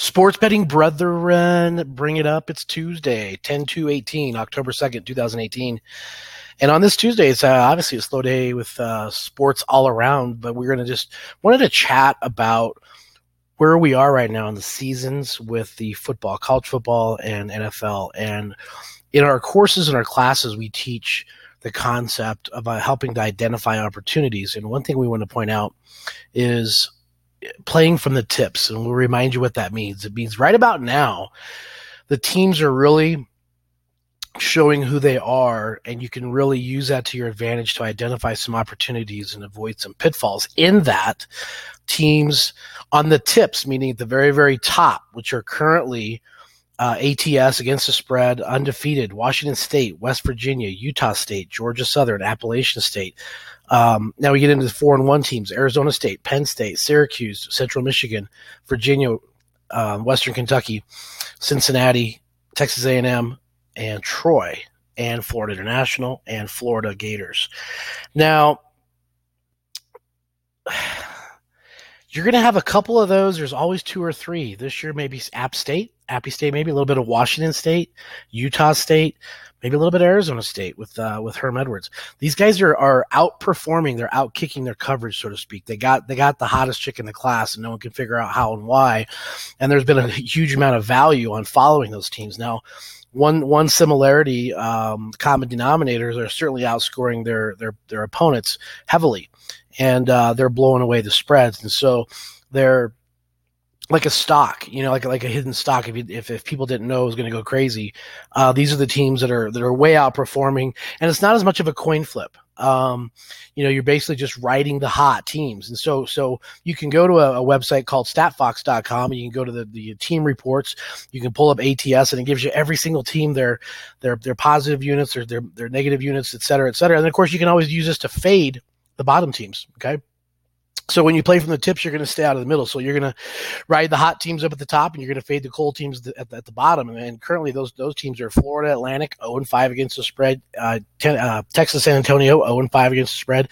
Sports betting brethren, bring it up. It's Tuesday, 10 to 18, October 2nd, 2018. And on this Tuesday, it's uh, obviously a slow day with uh, sports all around, but we're going to just wanted to chat about where we are right now in the seasons with the football, college football, and NFL. And in our courses and our classes, we teach the concept of uh, helping to identify opportunities. And one thing we want to point out is playing from the tips, and we'll remind you what that means. It means right about now, the teams are really showing who they are, and you can really use that to your advantage to identify some opportunities and avoid some pitfalls. In that, teams on the tips, meaning at the very, very top, which are currently uh, ATS against the spread, undefeated. Washington State, West Virginia, Utah State, Georgia Southern, Appalachian State. Um, now we get into the four and one teams: Arizona State, Penn State, Syracuse, Central Michigan, Virginia, uh, Western Kentucky, Cincinnati, Texas A&M, and Troy, and Florida International and Florida Gators. Now. You're going to have a couple of those. There's always two or three. This year, maybe App State, Appy State, maybe a little bit of Washington State, Utah State, maybe a little bit of Arizona State with uh, with Herm Edwards. These guys are are outperforming. They're out kicking their coverage, so to speak. They got they got the hottest chick in the class, and no one can figure out how and why. And there's been a huge amount of value on following those teams now one one similarity, um, common denominators are certainly outscoring their their their opponents heavily and uh, they're blowing away the spreads. And so they're like a stock, you know, like like a hidden stock. If you, if, if people didn't know it was going to go crazy, uh, these are the teams that are that are way outperforming, and it's not as much of a coin flip. Um, you know, you're basically just riding the hot teams, and so so you can go to a, a website called StatFox.com, and you can go to the, the team reports. You can pull up ATS, and it gives you every single team their their their positive units, their their, their negative units, et cetera, et cetera. And of course, you can always use this to fade the bottom teams. Okay. So when you play from the tips, you're going to stay out of the middle. So you're going to ride the hot teams up at the top, and you're going to fade the cold teams at the, at the bottom. And, currently, those those teams are Florida Atlantic 0 and 5 against the spread, uh, ten, uh, Texas San Antonio 0 and 5 against the spread,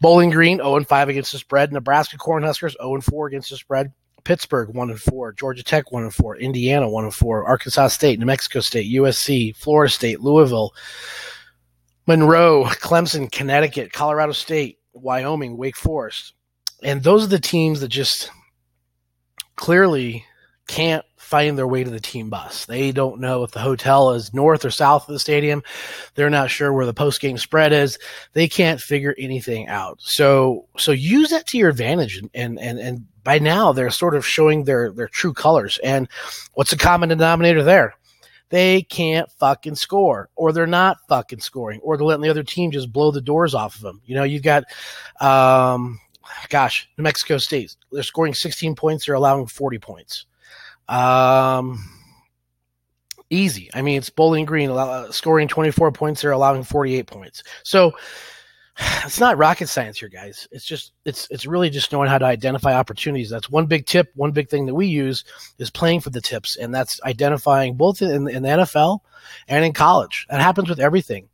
Bowling Green 0 and 5 against the spread, Nebraska Cornhuskers 0 and 4 against the spread, Pittsburgh 1 and 4, Georgia Tech 1 and 4, Indiana 1 and 4, Arkansas State, New Mexico State, USC, Florida State, Louisville, Monroe, Clemson, Connecticut, Colorado State. Wyoming, Wake Forest. And those are the teams that just clearly can't find their way to the team bus. They don't know if the hotel is north or south of the stadium. They're not sure where the post game spread is. They can't figure anything out. So so use that to your advantage and and and by now they're sort of showing their their true colors. And what's the common denominator there? They can't fucking score or they're not fucking scoring or they're letting the other team just blow the doors off of them. You know, you've got, um, gosh, New Mexico State, they're scoring 16 points, they're allowing 40 points. Um, easy. I mean, it's Bowling Green scoring 24 points, they're allowing 48 points. So, it's not rocket science here, guys. It's just it's it's really just knowing how to identify opportunities. That's one big tip. One big thing that we use is playing for the tips, and that's identifying both in, in the NFL and in college. That happens with everything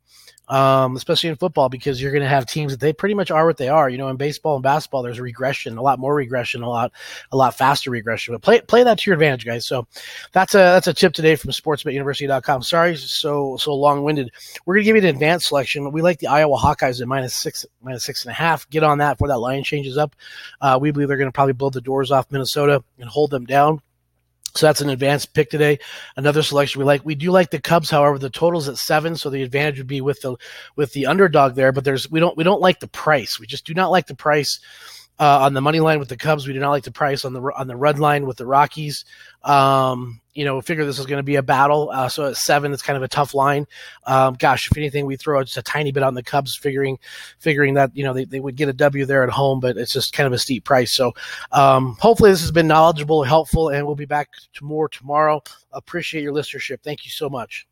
um, especially in football, because you're going to have teams that they pretty much are what they are. You know, in baseball and basketball, there's regression, a lot more regression, a lot, a lot faster regression. But play play that to your advantage, guys. So that's a that's a tip today from SportsBetUniversity.com. Sorry, so so long winded. We're going to give you an advanced selection. We like the Iowa Hawkeyes at minus six, minus six and a half. Get on that before that line changes up. Uh, we believe they're going to probably blow the doors off Minnesota and hold them down. So that's an advanced pick today. Another selection we like. We do like the Cubs, however, the total's at seven, so the advantage would be with the with the underdog there. But there's we don't we don't like the price. We just do not like the price uh, on the money line with the Cubs. We do not like the price on the on the red line with the Rockies. Um, you know, figure this is going to be a battle. Uh, so at seven, it's kind of a tough line. Um, gosh, if anything, we throw just a tiny bit on the Cubs, figuring figuring that you know they, they would get a W there at home, but it's just kind of a steep price. So um, hopefully this has been knowledgeable, helpful, and we'll be back to more tomorrow. Appreciate your listenership. Thank you so much.